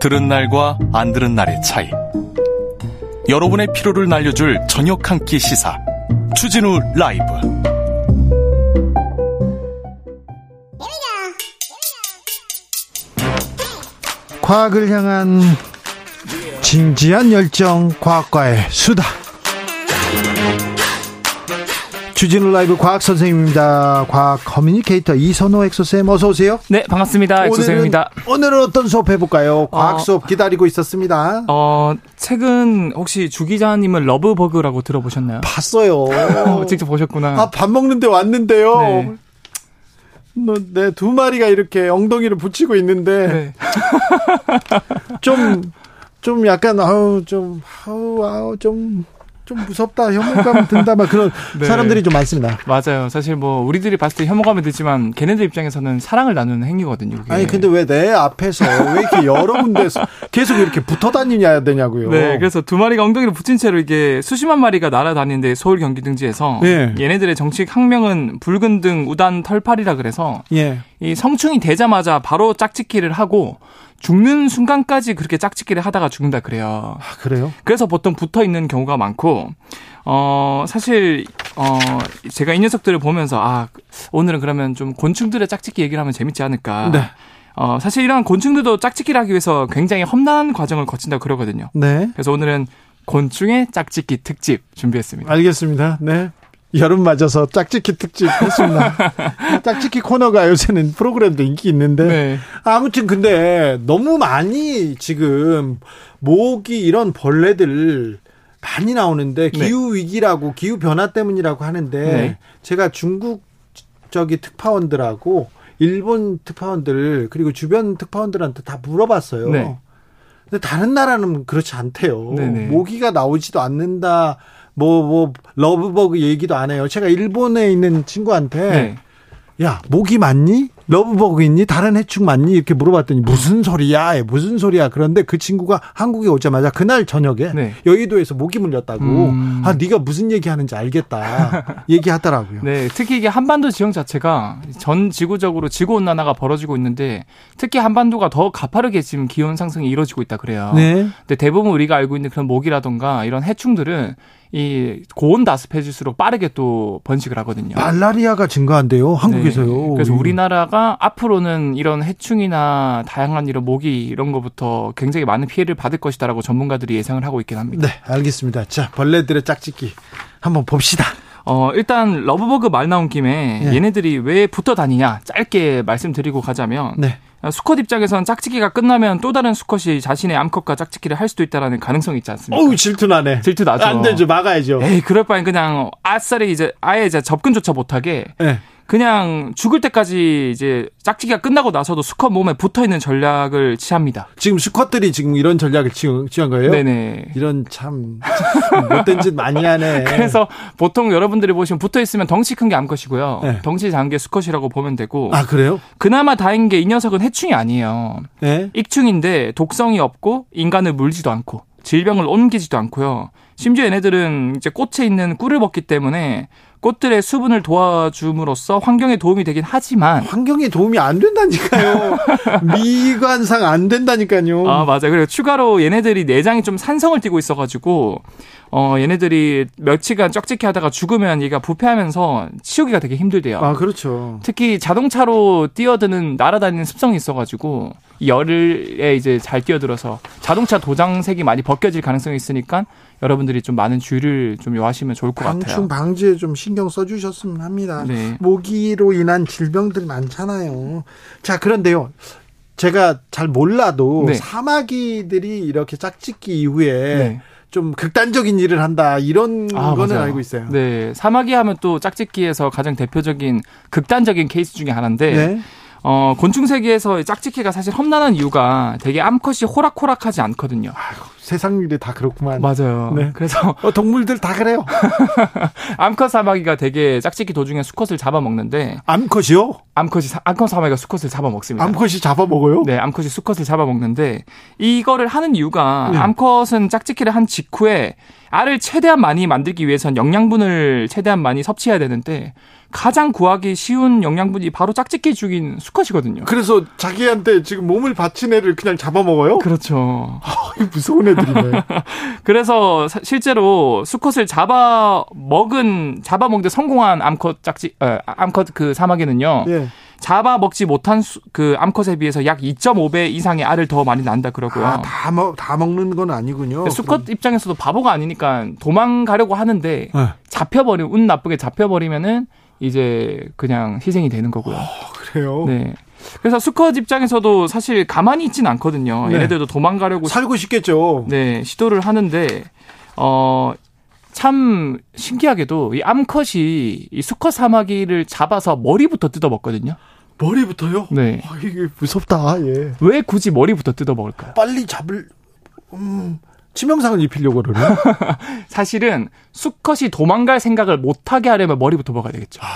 들은 날과 안 들은 날의 차이. 여러분의 피로를 날려줄 저녁 한 끼 시사. 추진우 라이브. 과학을 향한 진지한 열정 과학과의 수다. 주진우 라이브 과학 선생님입니다. 과학 communicator 이선호 엑소쌤 어서 오세요. 네, 반갑습니다. 엑소쌤입니다. 오늘은 어떤 수업 해볼까요? 과학 어, 수업 기다리고 있었습니다. 어, 최근 혹시 주 기자님은 love bug라고 들어보셨나요? 봤어요. 직접 보셨구나. 아, 밥 먹는데 왔는데요. 네. 네, 두 마리가 이렇게 엉덩이를 붙이고 있는데 네. 좀, 좀 약간 아우 좀 아우 아우 좀 좀 무섭다 혐오감 든다 막 그런 네. 사람들이 좀 많습니다. 맞아요. 사실 뭐 우리들이 봤을 때 혐오감이 들지만 걔네들 입장에서는 사랑을 나누는 행위거든요. 그게. 아니 근데 왜 내 앞에서 왜 이렇게 여러 군데서 계속 이렇게 붙어 다니냐 되냐고요. 네, 그래서 두 마리가 엉덩이를 붙인 채로 이게 수십만 마리가 날아다니는데 서울 경기 등지에서 예. 얘네들의 정식 학명은 붉은 등 우단 털팔이라 그래서 예. 이 성충이 되자마자 바로 짝짓기를 하고 죽는 순간까지 그렇게 짝짓기를 하다가 죽는다 그래요. 아, 그래요? 그래서 보통 붙어 있는 경우가 많고 어 사실 어 제가 이 녀석들을 보면서 아 오늘은 그러면 좀 곤충들의 짝짓기 얘기를 하면 재밌지 않을까. 네. 어 사실 이런 곤충들도 짝짓기를 하기 위해서 굉장히 험난한 과정을 거친다고 그러거든요. 네. 그래서 오늘은 곤충의 짝짓기 특집 준비했습니다. 알겠습니다. 네. 여름 맞아서 짝짓기 특집 했습니다. 짝짓기 코너가 요새는 프로그램도 인기 있는데 네. 아무튼 근데 너무 많이 지금 모기 이런 벌레들 많이 나오는데 네. 기후 위기라고 기후 변화 때문이라고 하는데 네. 제가 중국 저기 특파원들하고 일본 특파원들 그리고 주변 특파원들한테 다 물어봤어요. 네. 근데 다른 나라는 그렇지 않대요. 네네. 모기가 나오지도 않는다. 뭐, 뭐, 러브버그 얘기도 안 해요. 제가 일본에 있는 친구한테, 네. 야, 모기 맞니? 러브버그 있니? 다른 해충 맞니? 이렇게 물어봤더니 무슨 소리야? 무슨 소리야? 그런데 그 친구가 한국에 오자마자 그날 저녁에 네. 여의도에서 모기 물렸다고. 음. 아, 네가 무슨 얘기하는지 알겠다. 얘기하더라고요. 네, 특히 이게 한반도 지형 자체가 전 지구적으로 지구 온난화가 벌어지고 있는데 특히 한반도가 더 가파르게 지금 기온 상승이 이루어지고 있다 그래요. 네. 근데 대부분 우리가 알고 있는 그런 모기라던가 이런 해충들은 이 고온 다습해질수록 빠르게 또 번식을 하거든요. 말라리아가 증가한대요, 한국에서요. 네. 그래서 우리나라가 앞으로는 이런 해충이나 다양한 이런 모기 이런 거부터 굉장히 많은 피해를 받을 것이다라고 전문가들이 예상을 하고 있긴 합니다. 네, 알겠습니다. 자, 벌레들의 짝짓기 한번 봅시다. 어, 일단 러브버그 말 나온 김에 네. 얘네들이 왜 붙어 다니냐 짧게 말씀드리고 가자면 네. 수컷 입장에선 짝짓기가 끝나면 또 다른 수컷이 자신의 암컷과 짝짓기를 할 수도 있다라는 가능성이 있지 않습니까? 어우 질투나네. 질투나죠. 안 되죠. 막아야죠. 에이 그럴 바엔 그냥 아싸리 이제 아예 이제 접근조차 못하게 네. 그냥 죽을 때까지 이제 짝짓기가 끝나고 나서도 수컷 몸에 붙어 있는 전략을 취합니다. 지금 수컷들이 지금 이런 전략을 취한 거예요? 네네. 이런 참 못된 짓 많이 하네. 그래서 보통 여러분들이 보시면 붙어 있으면 덩치 큰 게 암컷이고요. 네. 덩치 작은 게 수컷이라고 보면 되고. 아 그래요? 그나마 다행인 게 이 녀석은 해충이 아니에요. 네? 익충인데 독성이 없고 인간을 물지도 않고 질병을 옮기지도 않고요. 심지어 얘네들은 이제 꽃에 있는 꿀을 먹기 때문에 꽃들의 수분을 도와줌으로써 환경에 도움이 되긴 하지만 환경에 도움이 안 된다니까요. 미관상 안 된다니까요. 아 맞아. 그리고 추가로 얘네들이 내장이 좀 산성을 띠고 있어가지고 어 얘네들이 며칠간 쩍찍히 하다가 죽으면 얘가 부패하면서 치우기가 되게 힘들대요. 아 그렇죠. 특히 자동차로 뛰어드는 날아다니는 습성이 있어가지고 열에 이제 잘 뛰어들어서 자동차 도장색이 많이 벗겨질 가능성이 있으니까 여러분들이 좀 많은 주의를 좀 요하시면 좋을 것 같아요. 방충 방지에 좀 신경 써주셨으면 합니다. 네. 모기로 인한 질병들 많잖아요. 자 그런데요. 제가 잘 몰라도 네. 사마귀들이 이렇게 짝짓기 이후에 네. 좀 극단적인 일을 한다 이런 아, 거는 맞아요. 알고 있어요. 네, 사마귀 하면 또 짝짓기에서 가장 대표적인 극단적인 케이스 중에 하나인데 네. 어, 곤충 세계에서 짝짓기가 사실 험난한 이유가 되게 암컷이 호락호락하지 않거든요. 아이고, 세상 일이 다 그렇구만. 맞아요. 네. 그래서 어, 동물들 다 그래요. 암컷 사마귀가 되게 짝짓기 도중에 수컷을 잡아먹는데 암컷이요? 암컷이 암컷 사마귀가 수컷을 잡아먹습니다. 암컷이 잡아먹어요? 네, 암컷이 수컷을 잡아먹는데 이거를 하는 이유가 네. 암컷은 짝짓기를 한 직후에 알을 최대한 많이 만들기 위해선 영양분을 최대한 많이 섭취해야 되는데 가장 구하기 쉬운 영양분이 바로 짝짓기 죽인 수컷이거든요. 그래서 자기한테 지금 몸을 바친 애를 그냥 잡아먹어요? 그렇죠. 아, 무서운 애들 이네. 그래서 실제로 수컷을 잡아 먹은, 잡아 먹는데 성공한 암컷 짝짓, 어, 암컷 그 사마귀는요. 예. 잡아 먹지 못한 수, 그 암컷에 비해서 약 2.5배 이상의 알을 더 많이 난다 그러고요. 아, 다, 먹, 다 먹는 건 아니군요. 수컷 그럼. 입장에서도 바보가 아니니까 도망가려고 하는데 네. 잡혀버리면, 운 나쁘게 잡혀버리면은 이제 그냥 희생이 되는 거고요. 어, 그래요? 네. 그래서 수컷 입장에서도 사실 가만히 있진 않거든요. 네. 얘네들도 도망가려고 살고 싶겠죠. 네, 시도를 하는데 어. 참 신기하게도 이 암컷이 이 수컷 사마귀를 잡아서 머리부터 뜯어 먹거든요. 머리부터요? 네. 아, 이게 무섭다. 예. 왜 굳이 머리부터 뜯어 먹을까요? 빨리 잡을 음, 치명상을 입히려고 그러나? 사실은 수컷이 도망갈 생각을 못하게 하려면 머리부터 먹어야 되겠죠. 아,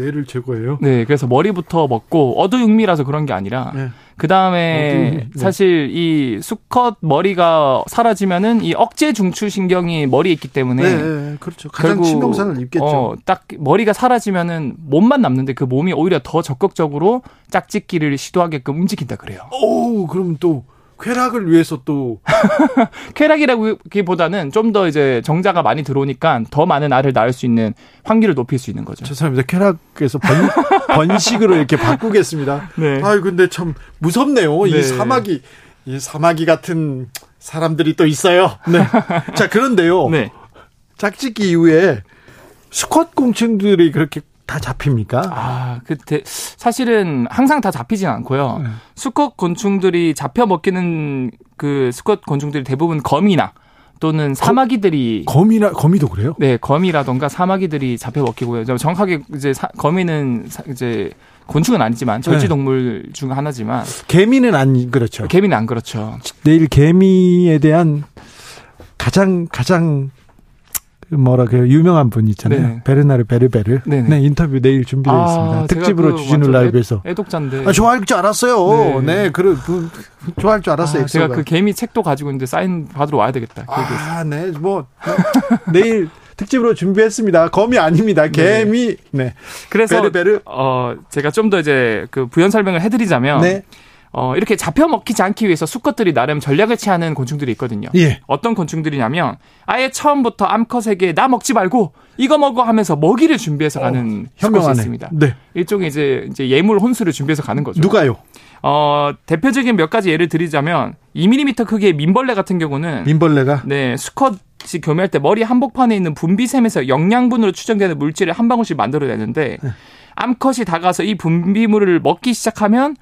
뇌를 제거해요? 네, 그래서 머리부터 먹고 어두육미라서 그런 게 아니라 네. 그 다음에 네. 사실 이 수컷 머리가 사라지면은 이 억제 중추 신경이 머리에 있기 때문에 네, 네 그렇죠. 가장 치명상을 입겠죠. 어, 딱 머리가 사라지면은 몸만 남는데 그 몸이 오히려 더 적극적으로 짝짓기를 시도하게끔 움직인다 그래요. 오, 그럼 또 쾌락을 위해서 또 쾌락이라기보다는 좀 더 이제 정자가 많이 들어오니까 더 많은 알을 낳을 수 있는 확률을 높일 수 있는 거죠. 죄송합니다. 쾌락에서 번, 번식으로 이렇게 바꾸겠습니다. 네. 아 근데 참 무섭네요. 네. 이 사마귀 이 사마귀 같은 사람들이 또 있어요. 네. 자 그런데요. 네. 짝짓기 이후에 수컷 공충들이 그렇게 다 잡힙니까? 아, 그 사실은 항상 다 잡히진 않고요. 네. 수컷 곤충들이 잡혀 먹기는 그 수컷 곤충들이 대부분 거미나 또는 사마귀들이 거, 미나 거미도 그래요? 네, 거미라던가 사마귀들이 잡혀 먹히고요. 정확하게 이제 사, 거미는 사, 이제 곤충은 아니지만 절지 동물 네. 중 하나지만 개미는 안 그렇죠. 개미는 안 그렇죠. 내일 개미에 대한 가장 가장 뭐라 그 유명한 분 있잖아요. 네. 베르나르 베르베르. 네네. 네 인터뷰 내일 준비되어 아, 있습니다. 특집으로 그 주진우 라이브에서. 애독자인데. 아, 좋아할 줄 알았어요. 네, 네 그래 그, 좋아할 줄 알았어요. 아, 제가 그 개미 책도 가지고 있는데 사인 받으러 와야 되겠다. 아, 네, 뭐 내일 특집으로 준비했습니다. 거미 아닙니다. 네. 개미. 네. 네. 그래서 베르베르. 어 제가 좀 더 이제 그 부연 설명을 해드리자면. 네. 어, 이렇게 잡혀 먹히지 않기 위해서 수컷들이 나름 전략을 취하는 곤충들이 있거든요. 예. 어떤 곤충들이냐면 아예 처음부터 암컷에게 나 먹지 말고 이거 먹어 하면서 먹이를 준비해서 어, 가는 수컷이 있습니다. 네. 일종의 이제 이제 예물 혼수를 준비해서 가는 거죠. 누가요? 어, 대표적인 몇 가지 예를 드리자면 2mm 크기의 민벌레 같은 경우는 민벌레가 네, 수컷 이 교미할 때 머리 한복판에 있는 분비샘에서 영양분으로 추정되는 물질을 한 방울씩 만들어내는데 네. 암컷이 다가서 이 분비물을 먹기 시작하면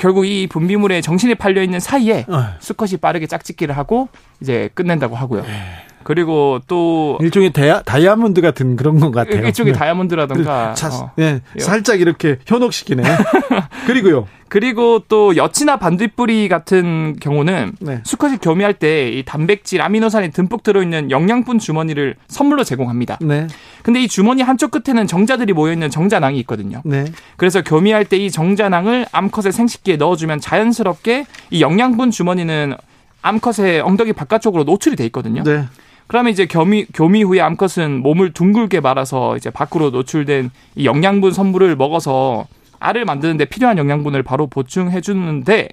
결국 이 분비물에 정신이 팔려 있는 사이에 어. 수컷이 빠르게 짝짓기를 하고 이제 끝낸다고 하고요. 네. 그리고 또 일종의 다이아, 다이아몬드 같은 그런 것 같아요. 일종의 네. 다이아몬드라든가 자, 어. 네, 살짝 이렇게 현혹시키네. 그리고요. 그리고 또 여치나 반딧불이 같은 경우는 네. 수컷이 교미할 때 이 단백질, 아미노산이 듬뿍 들어있는 영양분 주머니를 선물로 제공합니다. 네. 근데 이 주머니 한쪽 끝에는 정자들이 모여있는 정자낭이 있거든요. 네. 그래서 교미할 때 이 정자낭을 암컷의 생식기에 넣어주면 자연스럽게 이 영양분 주머니는 암컷의 엉덩이 바깥쪽으로 노출이 돼 있거든요. 네. 그러면 이제 교미, 교미 후에 암컷은 몸을 둥글게 말아서 이제 밖으로 노출된 이 영양분 선물을 먹어서 알을 만드는데 필요한 영양분을 바로 보충해 주는데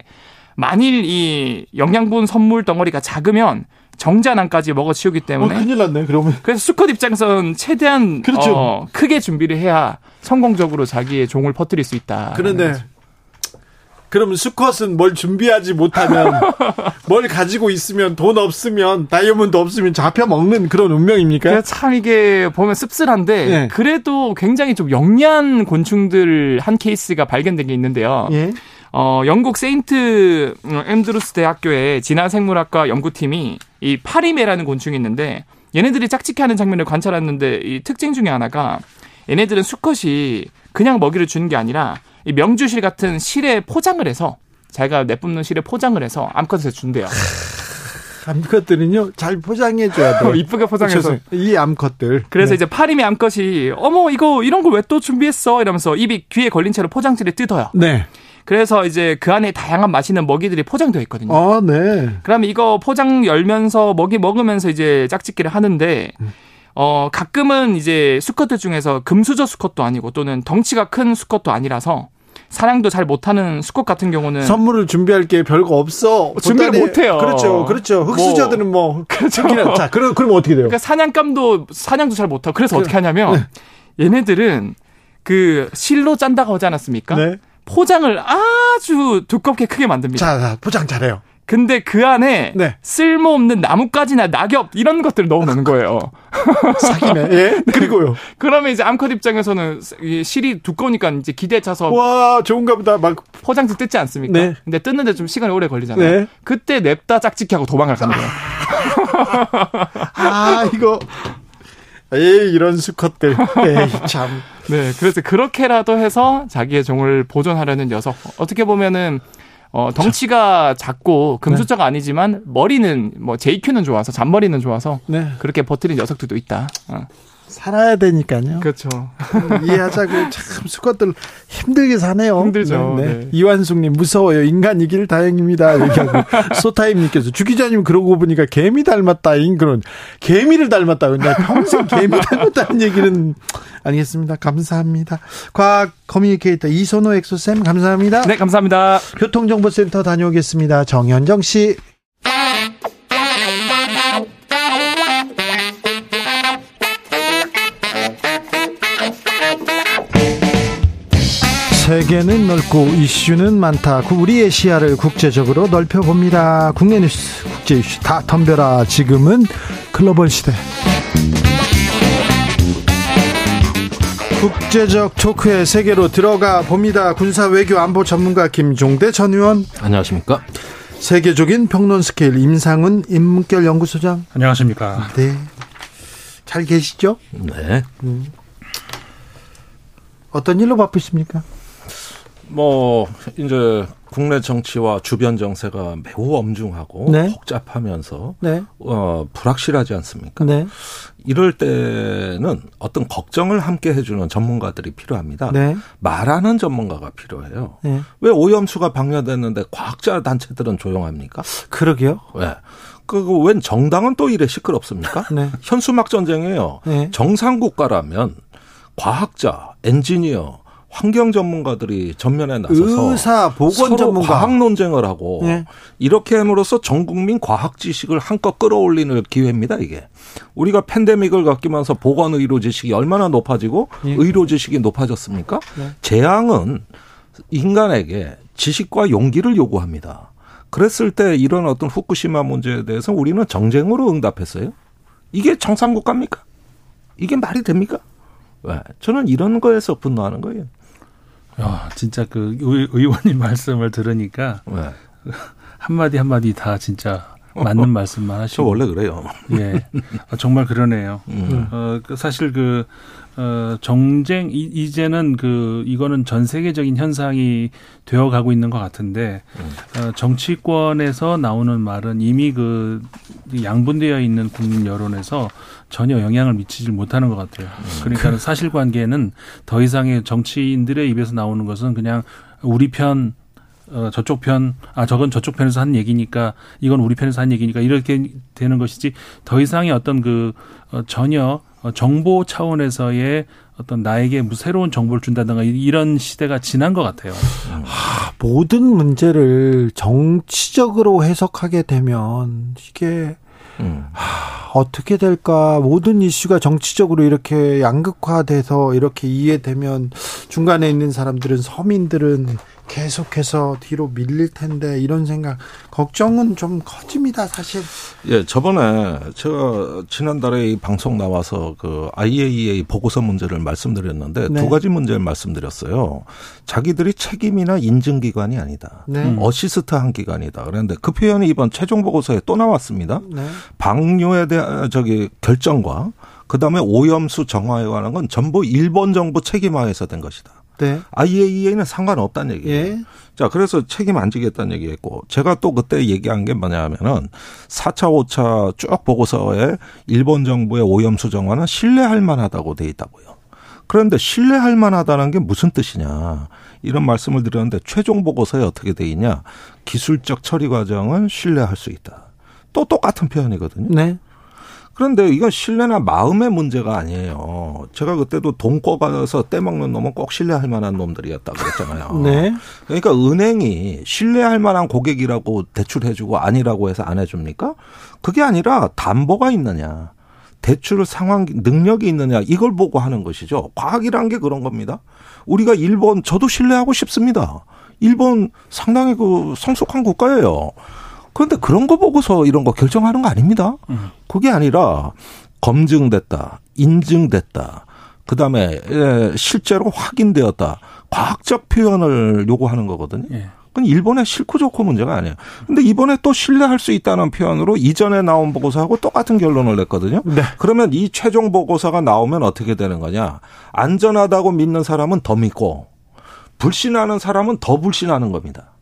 만일 이 영양분 선물 덩어리가 작으면 정자난까지 먹어치우기 때문에 어, 큰일 났네 그러면 그래서 수컷 입장에서는 최대한 그렇죠. 어, 크게 준비를 해야 성공적으로 자기의 종을 퍼뜨릴 수 있다. 그런데 그러면 수컷은 뭘 준비하지 못하면 뭘 가지고 있으면 돈 없으면 다이아몬드 없으면 잡혀 먹는 그런 운명입니까? 참 이게 보면 씁쓸한데 네. 그래도 굉장히 좀 영리한 곤충들 한 케이스가 발견된 게 있는데요. 예? 어, 영국 세인트 앤드루스 대학교의 진화생물학과 연구팀이 이 파리매라는 곤충이 있는데 얘네들이 짝짓기하는 장면을 관찰했는데 이 특징 중에 하나가 얘네들은 수컷이 그냥 먹이를 주는 게 아니라 이 명주실 같은 실에 포장을 해서 자기가 내뿜는 실에 포장을 해서 암컷에 준대요. 암컷들은요 잘 포장해 줘야 돼요. 이쁘게 포장해서 이 암컷들. 그래서 네. 이제 파리미 암컷이 어머 이거 이런 걸 왜 또 준비했어 이러면서 입이 귀에 걸린 채로 포장지를 뜯어요. 네. 그래서 이제 그 안에 다양한 맛있는 먹이들이 포장되어 있거든요. 아, 네. 그럼 이거 포장 열면서 먹이 먹으면서 이제 짝짓기를 하는데 어 가끔은 이제 수컷들 중에서 금수저 수컷도 아니고 또는 덩치가 큰 수컷도 아니라서 사냥도 잘 못하는 수컷 같은 경우는 선물을 준비할 게 별거 없어 준비를 못해요. 그렇죠, 그렇죠. 흑수저들은 뭐, 뭐 그렇죠. 자, 그럼 그럼 어떻게 돼요? 그러니까 사냥감도 사냥도 잘 못하고 그래서 그, 어떻게 하냐면 네. 얘네들은 그 실로 짠다고 하지 않았습니까? 네. 포장을 아주 두껍게 크게 만듭니다. 자, 포장 잘해요. 근데 그 안에 네. 쓸모없는 나뭇가지나 낙엽 이런 것들을 넣어놓는 거예요. 사기네. 예. 그리고요. 그러면 이제 암컷 입장에서는 실이 두꺼우니까 이제 기대에 차서 와 좋은가 보다 막 포장지 뜯지 않습니까? 네. 근데 뜯는데 좀 시간이 오래 걸리잖아요. 네. 그때 냅다 짝짓기하고 도망을 가는 거예요. 아 이거 에이 이런 수컷들. 에이 참. 네, 그래서 그렇게라도 해서 자기의 종을 보존하려는 녀석. 어떻게 보면은 어, 덩치가 작고 금수저가 네. 아니지만 머리는 뭐 JQ는 좋아서 잔머리는 좋아서 네. 그렇게 버티는 녀석들도 있다. 어. 살아야 되니까요. 그렇죠. 이해하자고 참 수컷들 힘들게 사네요. 힘들죠. 네. 네. 이완숙님 무서워요. 인간 이길 다행입니다. 얘기하고 소타임님께서 주 기자님 그러고 보니까 개미 닮았다인 그런 개미를 닮았다. 근데 평생 개미 닮았다는 얘기는 아니겠습니다. 감사합니다. 과학 communicator 이선호 엑소쌤 감사합니다. 네, 감사합니다. 교통정보센터 다녀오겠습니다. 정현정 씨. 세계는 넓고 이슈는 많다. 우리의 시야를 국제적으로 넓혀봅니다. 국내 뉴스, 국제 이슈 다 덤벼라. 지금은 글로벌 시대. 국제적 토크의 세계로 들어가 봅니다. 군사 외교 안보 전문가 김종대 전 의원. 안녕하십니까? 세계적인 평론 스케일 임상훈 인문결 연구소장. 안녕하십니까? 네. 잘 계시죠? 네. 음. 어떤 일로 바쁘십니까? 뭐 이제 국내 정치와 주변 정세가 매우 엄중하고 네. 복잡하면서 네. 어, 불확실하지 않습니까? 네. 이럴 때는 어떤 걱정을 함께 해주는 전문가들이 필요합니다. 네. 말하는 전문가가 필요해요. 네. 왜 오염수가 방류됐는데 과학자 단체들은 조용합니까? 그러게요. 왜? 그웬 정당은 또 이래 시끄럽습니까? 네. 현수막 전쟁이에요. 정상 국가라면 과학자, 엔지니어, 환경 전문가들이 전면에 나서서 의사, 보건 전문가 과학 논쟁을 하고 네. 이렇게 함으로써 전 국민 과학 지식을 한껏 끌어올리는 기회입니다, 이게. 우리가 팬데믹을 겪으면서 보건 의료 지식이 얼마나 높아지고 네. 의료 지식이 높아졌습니까? 네. 재앙은 인간에게 지식과 용기를 요구합니다. 그랬을 때 이런 어떤 후쿠시마 문제에 대해서 우리는 정쟁으로 응답했어요. 이게 정상국가입니까? 이게 말이 됩니까? 왜? 저는 이런 거에서 분노하는 거예요. 야, 진짜 그 의원님 말씀을 들으니까 네. 한마디 한마디 다 진짜 맞는 말씀만 하시고. 저 원래 그래요. 예. 아, 정말 그러네요. 음. 어, 그 사실 그, 어, 정쟁, 이, 이제는 그, 이거는 전 세계적인 현상이 되어 가고 있는 것 같은데, 음. 어, 정치권에서 나오는 말은 이미 그 양분되어 있는 국민 여론에서 전혀 영향을 미치지 못하는 것 같아요. 그러니까 는 사실관계는 더 이상의 정치인들의 입에서 나오는 것은 그냥 우리 편 어, 저쪽 편, 아, 저건 저쪽 편에서 한 얘기니까, 이건 우리 편에서 한 얘기니까, 이렇게 되는 것이지, 더 이상의 어떤 그, 어, 전혀 어, 정보 차원에서의 어떤 나에게 뭐 새로운 정보를 준다든가 이런 시대가 지난 것 같아요. 하, 모든 문제를 정치적으로 해석하게 되면 이게 음. 하, 어떻게 될까? 모든 이슈가 정치적으로 이렇게 양극화돼서 이렇게 이해되면 중간에 있는 사람들은 서민들은 계속해서 뒤로 밀릴 텐데 이런 생각 걱정은 좀 커집니다 사실. 예, 저번에 제가 지난달에 이 방송 나와서 그 IAEA 보고서 문제를 말씀드렸는데 네. 두 가지 문제를 말씀드렸어요. 자기들이 책임이나 인증 기관이 아니다. 네. 음. 어시스트한 기관이다. 그런데 그 표현이 이번 최종 보고서에 또 나왔습니다. 네. 방류에 대한 저기 결정과 그다음에 오염수 정화에 관한 건 전부 일본 정부 책임하에서 된 것이다. 네. IAEA는 상관없다는 얘기예요. 예. 자, 그래서 책임 안 지겠다는 얘기했고 제가 또 그때 얘기한 게 뭐냐면은 4차, 5차 쭉 보고서에 일본 정부의 오염수 정화는 신뢰할 만하다고 돼 있다고요. 그런데 신뢰할 만하다는 게 무슨 뜻이냐. 이런 말씀을 드렸는데 최종 보고서에 어떻게 돼 있냐. 기술적 처리 과정은 신뢰할 수 있다. 또 똑같은 표현이거든요. 네. 그런데 이건 신뢰나 마음의 문제가 아니에요. 제가 그때도 돈 꿔 가서 떼먹는 놈은 꼭 신뢰할 만한 놈들이었다 그랬잖아요. 네. 그러니까 은행이 신뢰할 만한 고객이라고 대출해주고 아니라고 해서 안 해줍니까? 그게 아니라 담보가 있느냐. 대출 상황 능력이 있느냐 이걸 보고 하는 것이죠. 과학이란 게 그런 겁니다. 우리가 일본 저도 신뢰하고 싶습니다. 일본 상당히 그 성숙한 국가예요. 그런데 그런 거 보고서 이런 거 결정하는 거 아닙니다. 음. 그게 아니라 검증됐다, 인증됐다, 그 다음에 실제로 확인되었다, 과학적 표현을 요구하는 거거든요. 예. 그건 일본의 싫고 좋고 문제가 아니에요. 근데 이번에 또 신뢰할 수 있다는 표현으로 이전에 나온 보고서하고 똑같은 결론을 냈거든요. 네. 그러면 이 최종 보고서가 나오면 어떻게 되는 거냐? 안전하다고 믿는 사람은 더 믿고 불신하는 사람은 더 불신하는 겁니다.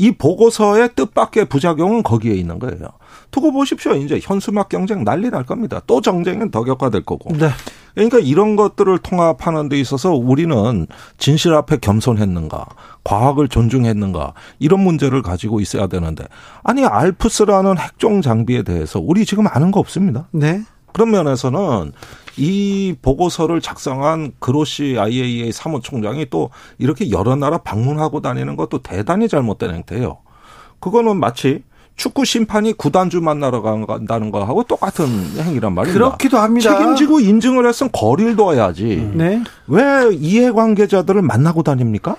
이 보고서의 뜻밖의 부작용은 거기에 있는 거예요. 두고 보십시오. 이제 현수막 경쟁 난리 날 겁니다. 또 정쟁은 더 격화될 거고. 네. 그러니까 이런 것들을 통합하는 데 있어서 우리는 진실 앞에 겸손했는가, 과학을 존중했는가 이런 문제를 가지고 있어야 되는데 아니 알프스라는 핵종 장비에 대해서 우리 지금 아는 거 없습니다. 네. 그런 면에서는 이 보고서를 작성한 그로시 IAEA 사무총장이 또 이렇게 여러 나라 방문하고 다니는 것도 대단히 잘못된 행태예요. 그거는 마치 축구 심판이 구단주 만나러 간다는 거하고 똑같은 행위란 말입니다. 그렇기도 합니다. 책임지고 인증을 했으면 거리를 둬야지. 네. 왜 이해관계자들을 만나고 다닙니까?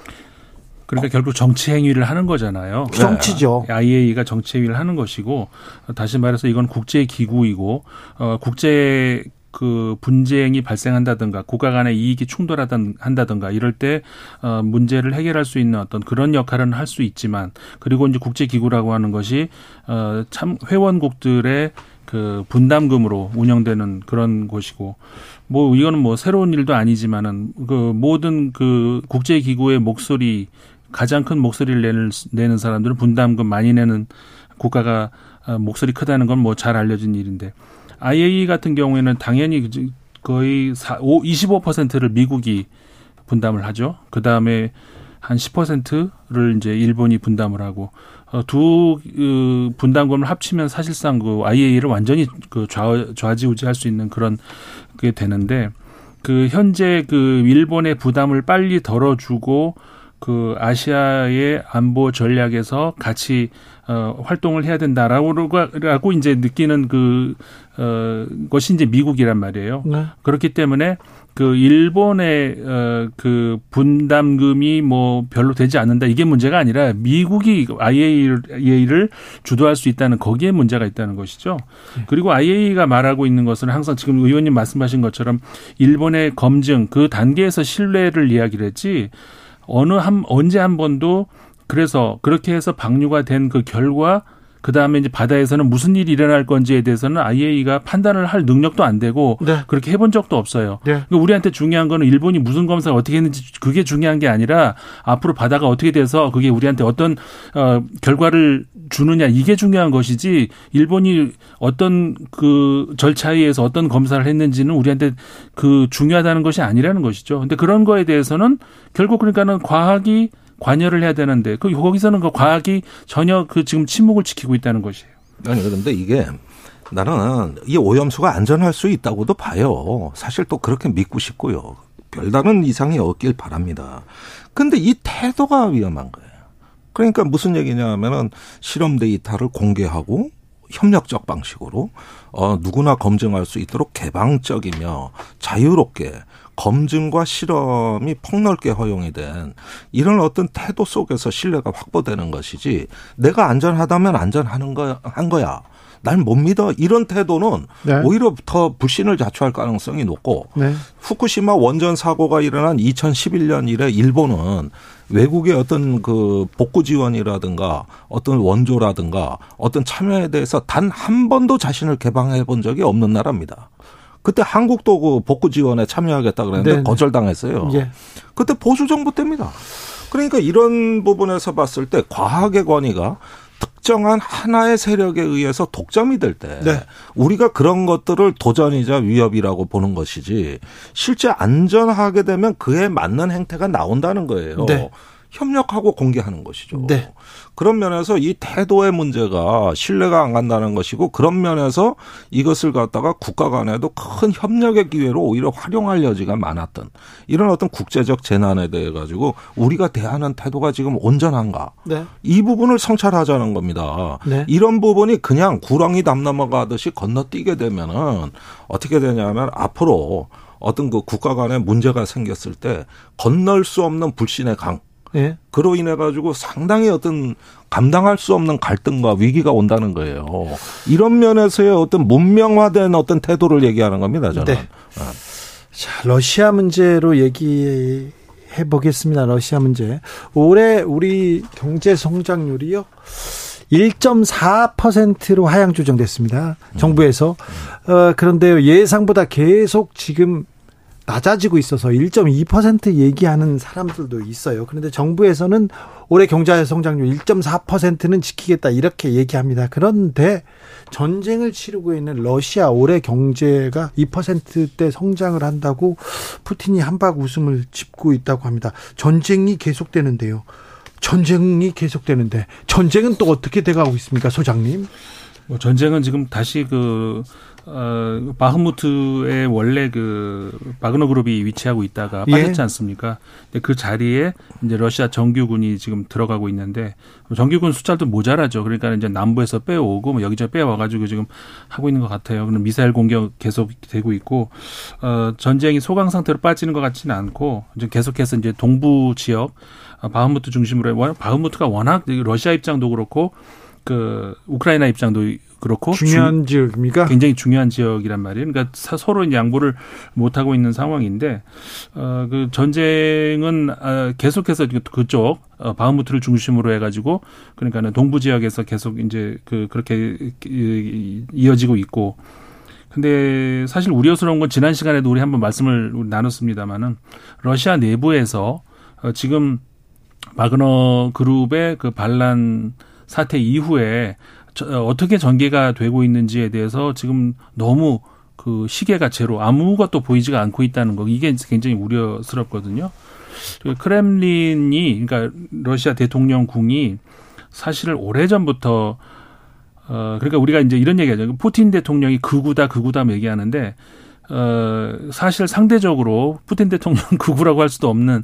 그러니까 어. 결국 정치 행위를 하는 거잖아요. 정치죠. IAEA가 정치 행위를 하는 것이고 다시 말해서 이건 국제 기구이고 어 국제 그 분쟁이 발생한다든가 국가 간의 이익이 충돌한다든가 이럴 때 어, 문제를 해결할 수 있는 어떤 그런 역할은 할 수 있지만 그리고 이제 국제 기구라고 하는 것이 어, 참 회원국들의 그 분담금으로 운영되는 그런 곳이고 뭐 이거는 뭐 새로운 일도 아니지만은 그 모든 그 국제 기구의 목소리 가장 큰 목소리를 내는 내는 사람들은 분담금 많이 내는 국가가 어, 목소리 크다는 건 뭐 잘 알려진 일인데 IAEA 같은 경우에는 당연히 거의 25%를 미국이 분담을 하죠. 그 다음에 한 10%를 이제 일본이 분담을 하고 어, 두 그, 분담금을 합치면 사실상 그 IAEA를 완전히 그 좌, 좌지우지할 수 있는 그런 게 되는데 그 현재 그 일본의 부담을 빨리 덜어주고 그 아시아의 안보 전략에서 같이 어 활동을 해야 된다라고 라고 이제 느끼는 그 어, 것이 이제 미국이란 말이에요. 네. 그렇기 때문에 그 일본의 어, 그 분담금이 뭐 별로 되지 않는다 이게 문제가 아니라 미국이 IAEA를 주도할 수 있다는 거기에 문제가 있다는 것이죠. 네. 그리고 IAEA가 말하고 있는 것은 항상 지금 의원님 말씀하신 것처럼 일본의 검증 그 단계에서 신뢰를 이야기를 했지 어느 한 언제 한 번도 그래서 그렇게 해서 방류가 된 그 결과 그 다음에 이제 바다에서는 무슨 일이 일어날 건지에 대해서는 IAEA가 판단을 할 능력도 안 되고 네. 그렇게 해본 적도 없어요. 네. 그러니까 우리한테 중요한 거는 일본이 무슨 검사를 어떻게 했는지 그게 중요한 게 아니라 앞으로 바다가 어떻게 돼서 그게 우리한테 어떤 어 결과를 주느냐 이게 중요한 것이지 일본이 어떤 그 절차에 의해서 어떤 검사를 했는지는 우리한테 그 중요하다는 것이 아니라는 것이죠. 근데 그런 거에 대해서는 결국 그러니까는 과학이 관여를 해야 되는데 그 거기서는 그 과학이 전혀 그 지금 침묵을 지키고 있다는 것이에요. 아니 그런데 이게 나는 이 오염수가 안전할 수 있다고도 봐요. 사실 또 그렇게 믿고 싶고요. 별다른 이상이 없길 바랍니다. 근데 이 태도가 위험한 거예요. 그러니까 무슨 얘기냐면은 실험 데이터를 공개하고 협력적 방식으로 어 누구나 검증할 수 있도록 개방적이며 자유롭게 검증과 실험이 폭넓게 허용이 된 이런 어떤 태도 속에서 신뢰가 확보되는 것이지 내가 안전하다면 안전하는 거 한 거야. 날못 믿어 이런 태도는 네. 오히려 더 불신을 자초할 가능성이 높고 네. 후쿠시마 원전 사고가 일어난 2011년 이래 일본은 외국의 어떤 그 복구 지원이라든가 어떤 원조라든가 어떤 참여에 대해서 단 한 번도 자신을 개방해 본 적이 없는 나라입니다. 그때 한국도 그 복구 지원에 참여하겠다 그랬는데 네. 거절당했어요. 예. 그때 보수 정부 때입니다. 그러니까 이런 부분에서 봤을 때 과학의 권위가 특정한 하나의 세력에 의해서 독점이 될때 네. 우리가 그런 것들을 도전이자 위협이라고 보는 것이지 실제 안전하게 되면 그에 맞는 행태가 나온다는 거예요. 네. 협력하고 공개하는 것이죠. 네. 그런 면에서 이 태도의 문제가 신뢰가 안 간다는 것이고 그런 면에서 이것을 갖다가 국가 간에도 큰 협력의 기회로 오히려 활용할 여지가 많았던 이런 어떤 국제적 재난에 대해 가지고 우리가 대하는 태도가 지금 온전한가 네. 이 부분을 성찰하자는 겁니다. 네. 이런 부분이 그냥 구렁이 담 넘어가듯이 건너뛰게 되면은 어떻게 되냐면 앞으로 어떤 그 국가 간에 문제가 생겼을 때 건널 수 없는 불신의 강 예. 그로 인해 가지고 상당히 어떤 감당할 수 없는 갈등과 위기가 온다는 거예요. 이런 면에서의 어떤 문명화된 어떤 태도를 얘기하는 겁니다. 저는. 네. 어. 자, 러시아 문제로 얘기 해 보겠습니다. 러시아 문제. 올해 우리 경제 성장률이요. 1.4%로 하향 조정됐습니다. 정부에서. 어, 그런데요, 예상보다 계속 지금 낮아지고 있어서 1.2% 얘기하는 사람들도 있어요. 그런데 정부에서는 올해 경제 성장률 1.4%는 지키겠다 이렇게 얘기합니다. 그런데 전쟁을 치르고 있는 러시아 올해 경제가 2%대 성장을 한다고 푸틴이 한박 웃음을 짚고 있다고 합니다. 전쟁이 계속되는데요. 전쟁이 계속되는데 전쟁은 또 어떻게 돼가고 있습니까, 소장님? 뭐 전쟁은 지금 다시 그 어, 바흐무트의 원래 그 바그너 그룹이 위치하고 있다가 예. 빠졌지 예. 않습니까? 근데 그 자리에 이제 러시아 정규군이 지금 들어가고 있는데 정규군 숫자도 모자라죠. 그러니까 이제 남부에서 빼오고 뭐 여기저기 빼와가지고 지금 하고 있는 것 같아요. 그럼 미사일 공격 계속 되고 있고 어, 전쟁이 소강 상태로 빠지는 것 같지는 않고 이제 계속해서 이제 동부 지역 어, 바흐무트 중심으로 바흐무트가 워낙 러시아 입장도 그렇고 그 우크라이나 입장도 그렇고 중요한 주, 지역입니까? 굉장히 중요한 지역이란 말이에요. 그러니까 서로 양보를 못 하고 있는 상황인데 어 그 전쟁은 아, 계속해서 그쪽 어, 바흐무트를 중심으로 해가지고 그러니까는 동부 지역에서 계속 이제 그 그렇게 이어지고 있고 근데 사실 우려스러운 건 지난 시간에도 우리 한번 말씀을 나눴습니다마는 러시아 내부에서 어, 지금 마그너 그룹의 그 반란 사태 이후에 어, 어떻게 전개가 되고 있는지에 대해서 지금 너무 그 시계가 제로 아무것도 보이지가 않고 있다는 거 이게 굉장히 우려스럽거든요. 크렘린이 그러니까 러시아 대통령궁이 사실 오래 전부터 어 그러니까 우리가 이제 이런 얘기하죠. 푸틴 대통령이 극우다 극우다 얘기하는데 어 사실 상대적으로 푸틴 대통령 극우라고 할 수도 없는 어,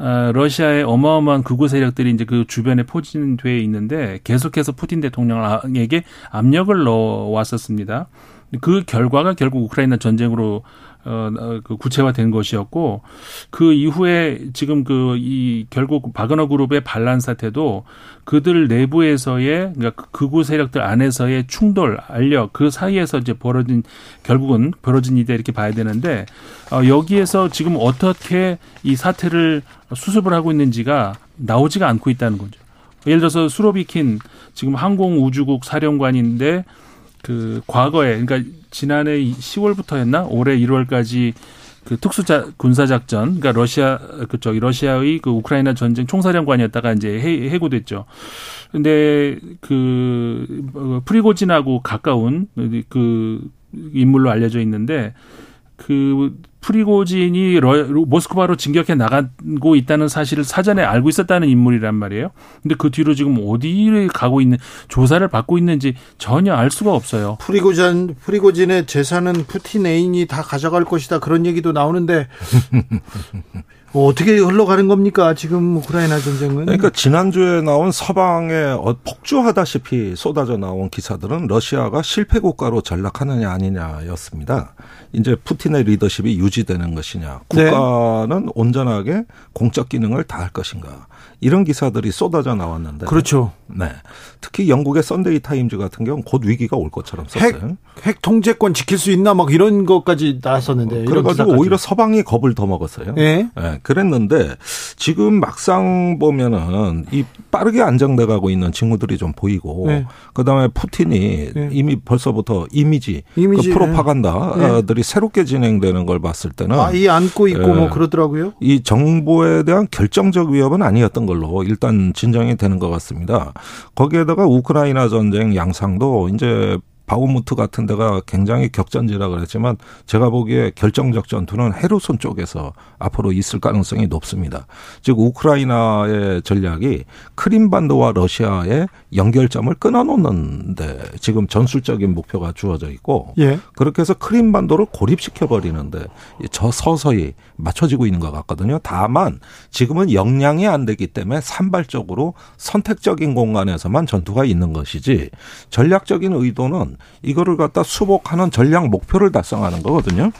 러시아의 어마어마한 극우 세력들이 이제 그 주변에 포진돼 있는데 계속해서 푸틴 대통령에게 압력을 넣어왔었습니다. 그 결과가 결국 우크라이나 전쟁으로 어, 어, 그 구체화된 것이었고 그 이후에 지금 그 이 결국 바그너 그룹의 반란 사태도 그들 내부에서의 그러니까 극우 세력들 안에서의 충돌, 알력 그 사이에서 이제 벌어진 결국은 벌어진 일이다 이렇게 봐야 되는데 어, 여기에서 지금 어떻게 이 사태를 수습을 하고 있는지가 나오지가 않고 있다는 거죠. 예를 들어서 수로비킨 지금 항공우주국 사령관인데 그 과거에 그러니까 지난해 10월부터였나 올해 1월까지 그 특수자 군사 작전, 그러니까 러시아 그 저기 러시아의 그 우크라이나 전쟁 총사령관이었다가 이제 해, 해고됐죠. 근데 그 어, 프리고진하고 가까운 그 인물로 알려져 있는데 그 프리고진이 러, 모스크바로 진격해 나가고 있다는 사실을 사전에 알고 있었다는 인물이란 말이에요. 근데 그 뒤로 지금 어디를 가고 있는 조사를 받고 있는지 전혀 알 수가 없어요. 프리고진 프리고진의 재산은 푸틴 애인이 다 가져갈 것이다 그런 얘기도 나오는데 뭐 어떻게 흘러가는 겁니까? 지금 우크라이나 전쟁은? 그러니까 지난주에 나온 서방에 어, 폭주하다시피 쏟아져 나온 기사들은 러시아가 실패 국가로 전락하느냐 아니냐였습니다. 이제 푸틴의 리더십이 유지되는 것이냐, 네. 국가는 네. 온전하게 공적 기능을 다할 것인가. 이런 기사들이 쏟아져 나왔는데. 그렇죠. 네. 특히 영국의 썬데이 타임즈 같은 경우는 곧 위기가 올 것처럼 썼어요. 핵, 핵 통제권 지킬 수 있나 막 이런 것까지 나왔었는데. 그래가지고 오히려 서방이 겁을 더 먹었어요. 네. 네. 그랬는데 지금 막상 보면은 이 빠르게 안정돼 가고 있는 친구들이 좀 보이고 네. 그다음에 푸틴이 네. 이미 벌써부터 이미지, 이미지 그 프로파간다들이 네. 새롭게 진행되는 걸 봤을 때는 아, 이 안고 있고 뭐 예, 그러더라고요. 이 정보에 대한 결정적 위협은 아니었던 걸로 일단 진정이 되는 것 같습니다. 거기에다가 우크라이나 전쟁 양상도 이제 바우무트 같은 데가 굉장히 격전지라 그랬지만 제가 보기에 결정적 전투는 헤르손 쪽에서 앞으로 있을 가능성이 높습니다. 즉 우크라이나의 전략이 크림반도와 러시아의 연결점을 끊어놓는데 지금 전술적인 목표가 주어져 있고 예. 그렇게 해서 크림반도를 고립시켜 버리는데 저 서서히 맞춰지고 있는 것 같거든요. 다만 지금은 역량이 안 되기 때문에 산발적으로 선택적인 공간에서만 전투가 있는 것이지 전략적인 의도는 이거를 갖다 수복하는 전략 목표를 달성하는 거거든요.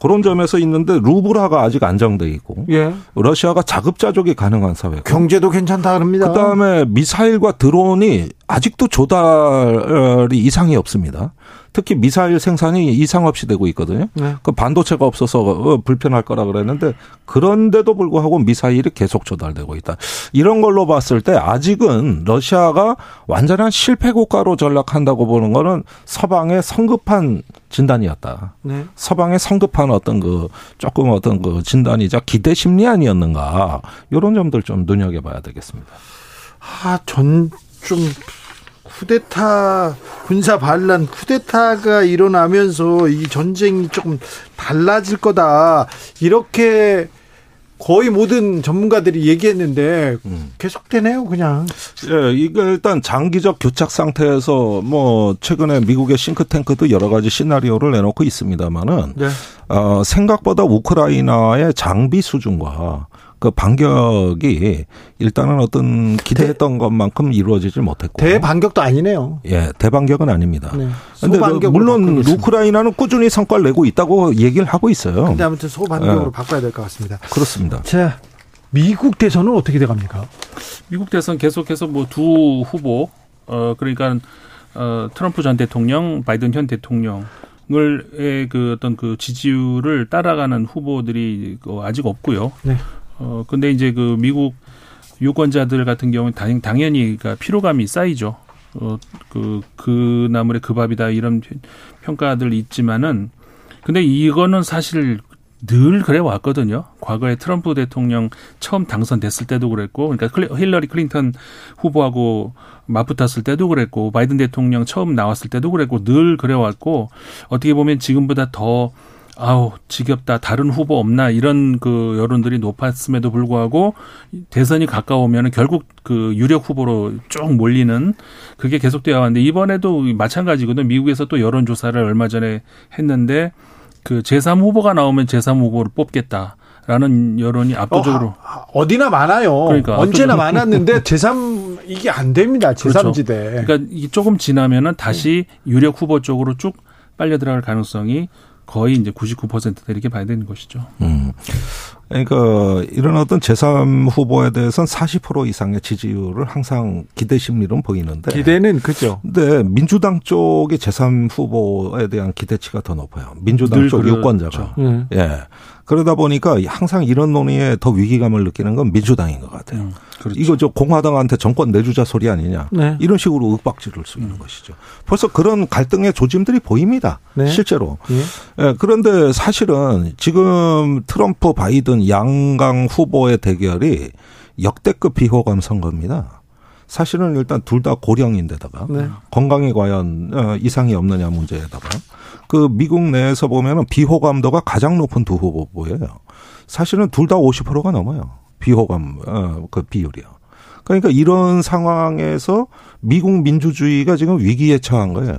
그런 점에서 있는데 루브라가 아직 안정돼 있고 예. 러시아가 자급자족이 가능한 사회 경제도 괜찮다 그럽니다. 그다음에 미사일과 드론이 아직도 조달이 이상이 없습니다. 특히 미사일 생산이 이상 없이 되고 있거든요. 네. 그 반도체가 없어서 어, 불편할 거라 그랬는데 그런데도 불구하고 미사일이 계속 조달되고 있다. 이런 걸로 봤을 때 아직은 러시아가 완전한 실패 국가로 전락한다고 보는 거는 서방의 성급한 진단이었다. 네. 서방의 성급한 어떤 그 조금 어떤 그 진단이자 기대 심리 아니었는가 이런 점들 좀 눈여겨봐야 되겠습니다. 아, 전 좀 쿠데타 군사 반란 쿠데타가 일어나면서 이 전쟁이 조금 달라질 거다 이렇게 거의 모든 전문가들이 얘기했는데 음. 계속되네요, 그냥. 예, 이게 일단 장기적 교착 상태에서 뭐 최근에 미국의 싱크탱크도 여러 가지 시나리오를 내놓고 있습니다만은 네. 어, 생각보다 우크라이나의 장비 수준과 그 반격이 일단은 어떤 기대했던 대, 것만큼 이루어지질 못했고 대반격도 아니네요. 예, 대반격은 아닙니다. 네. 근데 그 물론 우크라이나는 꾸준히 성과를 내고 있다고 얘기를 하고 있어요. 근데 아무튼 소반격으로 예. 바꿔야 될 것 같습니다. 그렇습니다. 자, 미국 대선은 어떻게 돼 갑니까? 미국 대선 계속해서 뭐 두 후보 어 그러니까 어 트럼프 전 대통령, 바이든 현 대통령 을의 그 어떤 그 지지율을 따라가는 후보들이 그 아직 없고요. 네. 어 근데 이제 그 미국 유권자들 같은 경우는 당, 당연히 그러니까 피로감이 쌓이죠. 어그 그 나물의 그 밥이다 이런 평가들 있지만은 근데 이거는 사실 늘 그래 왔거든요. 과거에 트럼프 대통령 처음 당선됐을 때도 그랬고, 그러니까 힐러리 클린턴 후보하고 맞붙었을 때도 그랬고, 바이든 대통령 처음 나왔을 때도 그랬고, 늘 그래 왔고, 어떻게 보면 지금보다 더 아우 지겹다 다른 후보 없나 이런 그 여론들이 높았음에도 불구하고 대선이 가까우면 결국 그 유력 후보로 쭉 몰리는 그게 계속되어 왔는데 이번에도 마찬가지거든요 미국에서 또 여론 조사를 얼마 전에 했는데 그 제3 후보가 나오면 제3 후보를 뽑겠다. 라는 여론이 압도적으로 어, 디나 많아요. 그러니까 언제나 많았는데 제3 이게 안 됩니다. 제3지대. 그렇죠. 그러니까 조금 지나면은 다시 유력 후보 쪽으로 쭉 빨려 들어갈 가능성이 거의 이제 99%다 이렇게 봐야 되는 것이죠. 음. 그러니까 이런 어떤 제3 후보에 대해서는 40% 이상의 지지율을 항상 기대 심리로 보이는데 기대는 그죠. 근데 민주당 쪽의 제3 후보에 대한 기대치가 더 높아요. 민주당 쪽 그렇죠. 유권자가. 음. 예. 그러다 보니까 항상 이런 논의에 더 위기감을 느끼는 건 민주당인 것 같아요. 음, 그렇죠. 이거 저 공화당한테 정권 내주자 소리 아니냐. 네. 이런 식으로 윽박지를 수 있는 음. 것이죠. 벌써 그런 갈등의 조짐들이 보입니다. 네. 실제로. 예. 예. 그런데 사실은 지금 트럼프 바이든 양강 후보의 대결이 역대급 비호감 선거입니다. 사실은 일단 둘 다 고령인데다가 네. 건강에 과연 어, 이상이 없느냐 문제에다가 그 미국 내에서 보면은 비호감도가 가장 높은 두 후보예요. 사실은 둘 다 50%가 넘어요. 비호감 어, 그 비율이요. 그러니까 이런 상황에서 미국 민주주의가 지금 위기에 처한 거예요.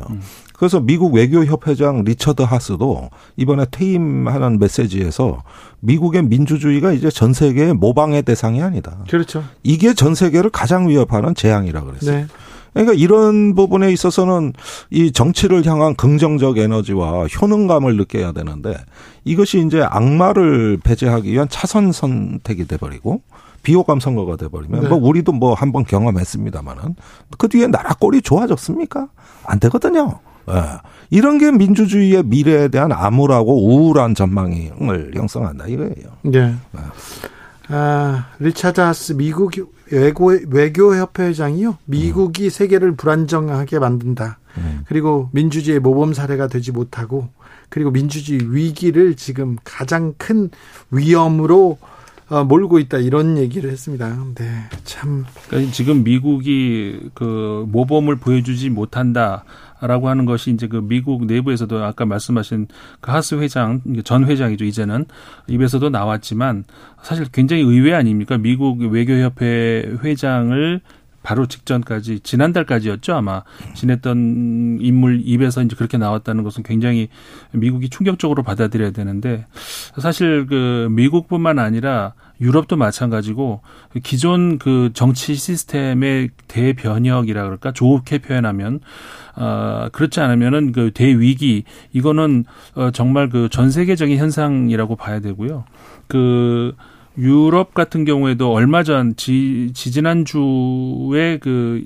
음. 그래서 미국 외교협회장 리처드 하스도 이번에 퇴임하는 메시지에서 미국의 민주주의가 이제 전 세계의 모방의 대상이 아니다. 그렇죠. 이게 전 세계를 가장 위협하는 재앙이라 그랬어요. 네. 그러니까 이런 부분에 있어서는 이 정치를 향한 긍정적 에너지와 효능감을 느껴야 되는데 이것이 이제 악마를 배제하기 위한 차선 선택이 돼버리고 비호감 선거가 돼버리면 네. 뭐 우리도 뭐 한번 경험했습니다만은 그 뒤에 나라 꼴이 좋아졌습니까? 안 되거든요. 예. 이런 게 민주주의의 미래에 대한 암울하고 우울한 전망을 형성한다 이거예요. 네. 예. 아, 리차드 하스 미국 외고, 외교협회 회장이요. 미국이 음. 세계를 불안정하게 만든다. 음. 그리고 민주주의의 모범 사례가 되지 못하고 그리고 민주주의 위기를 지금 가장 큰 위험으로 어, 몰고 있다 이런 얘기를 했습니다. 네, 참. 그러니까 지금 미국이 그 모범을 보여주지 못한다. 라고 하는 것이 이제 그 미국 내부에서도 아까 말씀하신 그 하스 회장, 전 회장이죠, 이제는. 입에서도 나왔지만 사실 굉장히 의외 아닙니까? 미국 외교협회 회장을 바로 직전까지 지난달까지였죠 아마 지냈던 인물 입에서 이제 그렇게 나왔다는 것은 굉장히 미국이 충격적으로 받아들여야 되는데 사실 그 미국뿐만 아니라 유럽도 마찬가지고 기존 그 정치 시스템의 대변혁이라 그럴까 좋게 표현하면 어 그렇지 않으면은 그 대위기 이거는 어 정말 그 전 세계적인 현상이라고 봐야 되고요. 그 유럽 같은 경우에도 얼마 전 지, 지지난주에 그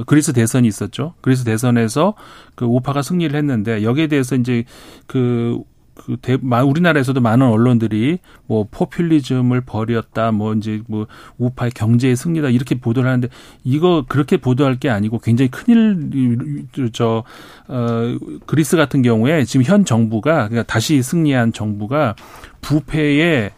어, 그리스 대선이 있었죠. 그리스 대선에서 그 우파가 승리를 했는데 여기에 대해서 이제 그, 그 대, 우리나라에서도 많은 언론들이 뭐 포퓰리즘을 벌였다, 뭐 이제 뭐 우파의 경제의 승리다 이렇게 보도를 하는데 이거 그렇게 보도할 게 아니고 굉장히 큰일 저 어, 그리스 같은 경우에 지금 현 정부가 그러니까 다시 승리한 정부가 부패에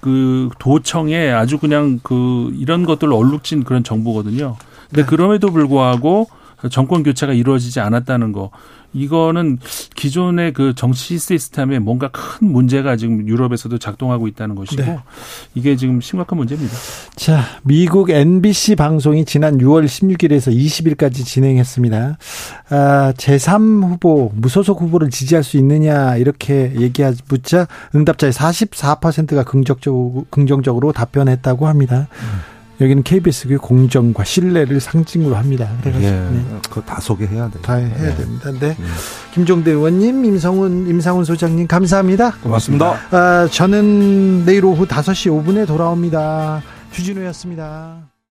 그 도청에 아주 그냥 그 이런 것들로 얼룩진 그런 정부거든요. 근데 네. 그럼에도 불구하고 정권 교체가 이루어지지 않았다는 거. 이거는 기존의 그 정치 시스템에 뭔가 큰 문제가 지금 유럽에서도 작동하고 있다는 것이고 네. 이게 지금 심각한 문제입니다. 자, 미국 NBC 방송이 지난 6월 16일에서 20일까지 진행했습니다. 아, 제3 후보, 무소속 후보를 지지할 수 있느냐 이렇게 얘기하 묻자 응답자의 44%가 긍정적으로, 긍정적으로 답변했다고 합니다. 음. 여기는 KBS의 공정과 신뢰를 상징으로 합니다. 그래가지고 예, 네. 그거 다 소개해야 돼요. 다 해야 예. 됩니다. 네. 음. 김종대 의원님, 임성훈, 임상훈 소장님 감사합니다. 고맙습니다. 아, 저는 내일 오후 5시 5분에 돌아옵니다. 주진우였습니다.